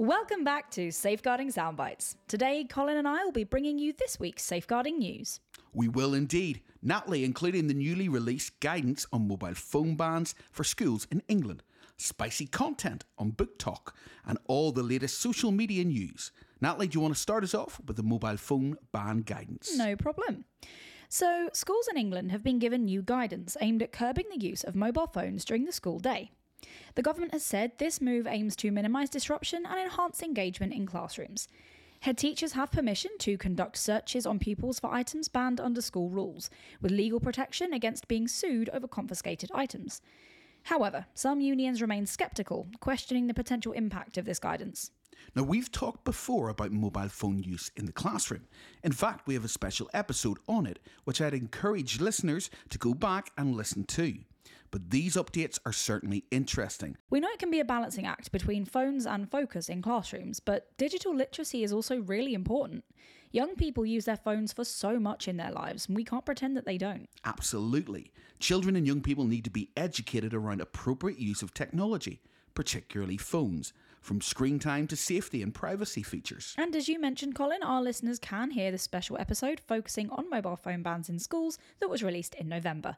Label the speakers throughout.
Speaker 1: Welcome back to Safeguarding Soundbites. Today, Colin and I will be bringing you this week's safeguarding news.
Speaker 2: We will indeed. Natalie, including the newly released guidance on mobile phone bans for schools in England, spicy content on BookTok, and all the latest social media news. Natalie, do you want to start us off with the mobile phone ban guidance?
Speaker 1: No problem. So, schools in England have been given new guidance aimed at curbing the use of mobile phones during the school day. The government has said this move aims to minimise disruption and enhance engagement in classrooms. Head teachers have permission to conduct searches on pupils for items banned under school rules, with legal protection against being sued over confiscated items. However, some unions remain sceptical, questioning the potential impact of this guidance.
Speaker 2: Now, we've talked before about mobile phone use in the classroom. In fact, we have a special episode on it, which I'd encourage listeners to go back and listen to but these updates are certainly interesting.
Speaker 1: We know it can be a balancing act between phones and focus in classrooms, but digital literacy is also really important. Young people use their phones for so much in their lives, and we can't pretend that they don't.
Speaker 2: Absolutely. Children and young people need to be educated around appropriate use of technology, particularly phones from screen time to safety and privacy features.
Speaker 1: And as you mentioned, Colin, our listeners can hear the special episode focusing on mobile phone bans in schools that was released in November.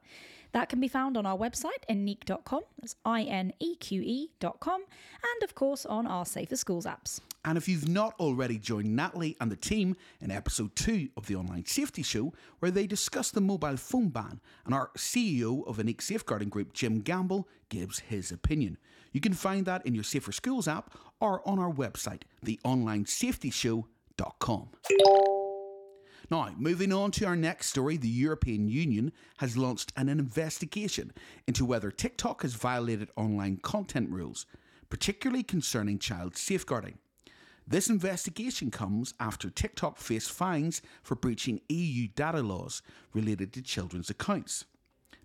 Speaker 1: That can be found on our website, ineqe.com, that's I N E Q E.com, and of course on our Safer Schools apps.
Speaker 2: And if you've not already joined Natalie and the team in episode 2 of the Online Safety Show, where they discuss the mobile phone ban, and our CEO of INEQE Safeguarding Group, Jim Gamble, gives his opinion. You can find that in your Safer Schools app or on our website, theonlinesafetyshow.com. Now, moving on to our next story, the European Union has launched an investigation into whether TikTok has violated online content rules, particularly concerning child safeguarding. This investigation comes after TikTok faced fines for breaching EU data laws related to children's accounts.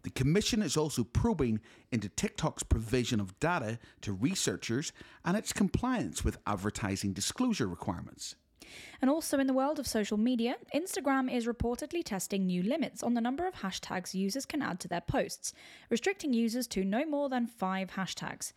Speaker 2: The Commission is also probing into TikTok's provision of data to researchers and its compliance with advertising disclosure requirements.
Speaker 1: And also in the world of social media, Instagram is reportedly testing new limits on the number of hashtags users can add to their posts, restricting users to no more than five hashtags.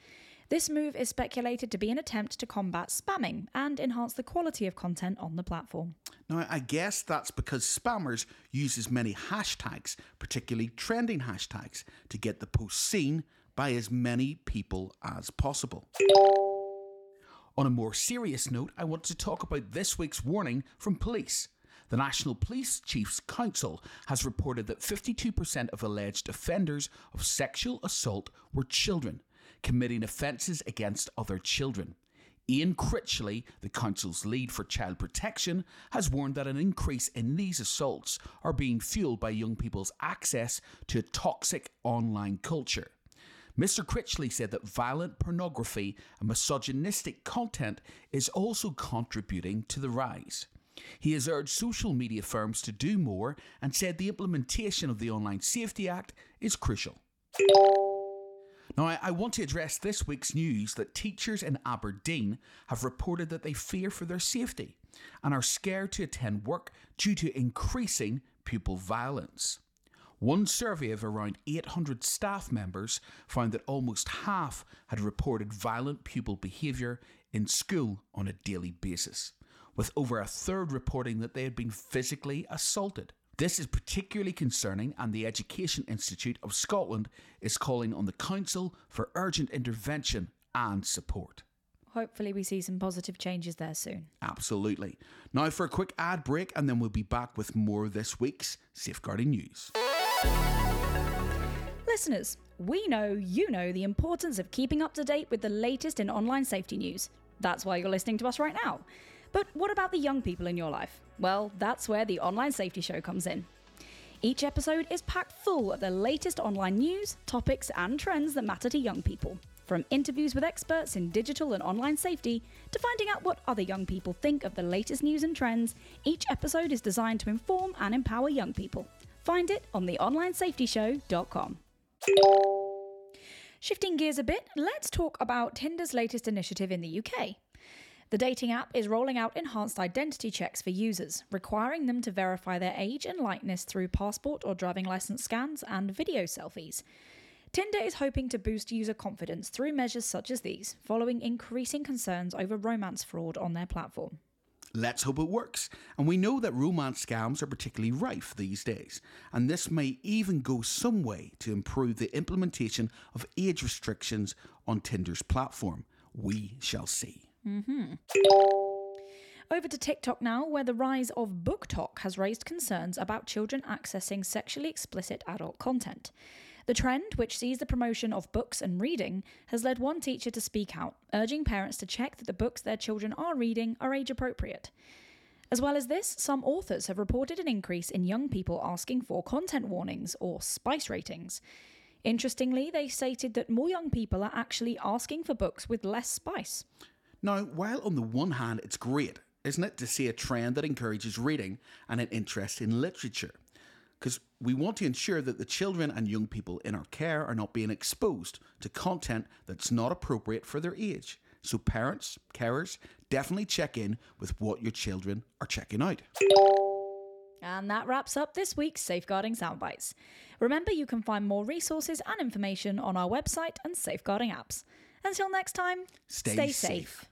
Speaker 1: This move is speculated to be an attempt to combat spamming and enhance the quality of content on the platform.
Speaker 2: Now, I guess that's because spammers use as many hashtags, particularly trending hashtags, to get the post seen by as many people as possible. On a more serious note, I want to talk about this week's warning from police. The National Police Chiefs Council has reported that 52% of alleged offenders of sexual assault were children, committing offences against other children. Ian Critchley, the Council's lead for child protection, has warned that an increase in these assaults are being fueled by young people's access to a toxic online culture. Mr. Critchley said that violent pornography and misogynistic content is also contributing to the rise. He has urged social media firms to do more and said the implementation of the Online Safety Act is crucial. Now, I, I, want to address this week's news that teachers in Aberdeen have reported that they fear for their safety and are scared to attend work due to increasing pupil violence. One survey of around 800 staff members found that almost half had reported violent pupil behaviour in school on a daily basis, with over a third reporting that they had been physically assaulted. This is particularly concerning, and the Education Institute of Scotland is calling on the Council for urgent intervention and support.
Speaker 1: Hopefully, we see some positive changes there soon.
Speaker 2: Absolutely. Now, for a quick ad break, and then we'll be back with more of this week's Safeguarding News.
Speaker 1: Listeners, we know you know the importance of keeping up to date with the latest in online safety news. That's why you're listening to us right now. But what about the young people in your life? Well, that's where the Online Safety Show comes in. Each episode is packed full of the latest online news, topics, and trends that matter to young people. From interviews with experts in digital and online safety to finding out what other young people think of the latest news and trends, each episode is designed to inform and empower young people. Find it on theonlinesafetyshow.com. Shifting gears a bit, let's talk about Tinder's latest initiative in the UK. The dating app is rolling out enhanced identity checks for users, requiring them to verify their age and likeness through passport or driving license scans and video selfies. Tinder is hoping to boost user confidence through measures such as these, following increasing concerns over romance fraud on their platform.
Speaker 2: Let's hope it works. And we know that romance scams are particularly rife these days, and this may even go some way to improve the implementation of age restrictions on Tinder's platform. We shall see. Mm-hmm.
Speaker 1: Over to TikTok now, where the rise of BookTok has raised concerns about children accessing sexually explicit adult content. The trend, which sees the promotion of books and reading, has led one teacher to speak out, urging parents to check that the books their children are reading are age appropriate. As well as this, some authors have reported an increase in young people asking for content warnings or spice ratings. Interestingly, they stated that more young people are actually asking for books with less spice.
Speaker 2: Now, while on the one hand it's great, isn't it, to see a trend that encourages reading and an interest in literature? Because we want to ensure that the children and young people in our care are not being exposed to content that's not appropriate for their age. So, parents, carers, definitely check in with what your children are checking out.
Speaker 1: And that wraps up this week's Safeguarding Soundbites. Remember, you can find more resources and information on our website and safeguarding apps. Until next time,
Speaker 2: Stay
Speaker 1: stay
Speaker 2: safe.
Speaker 1: safe.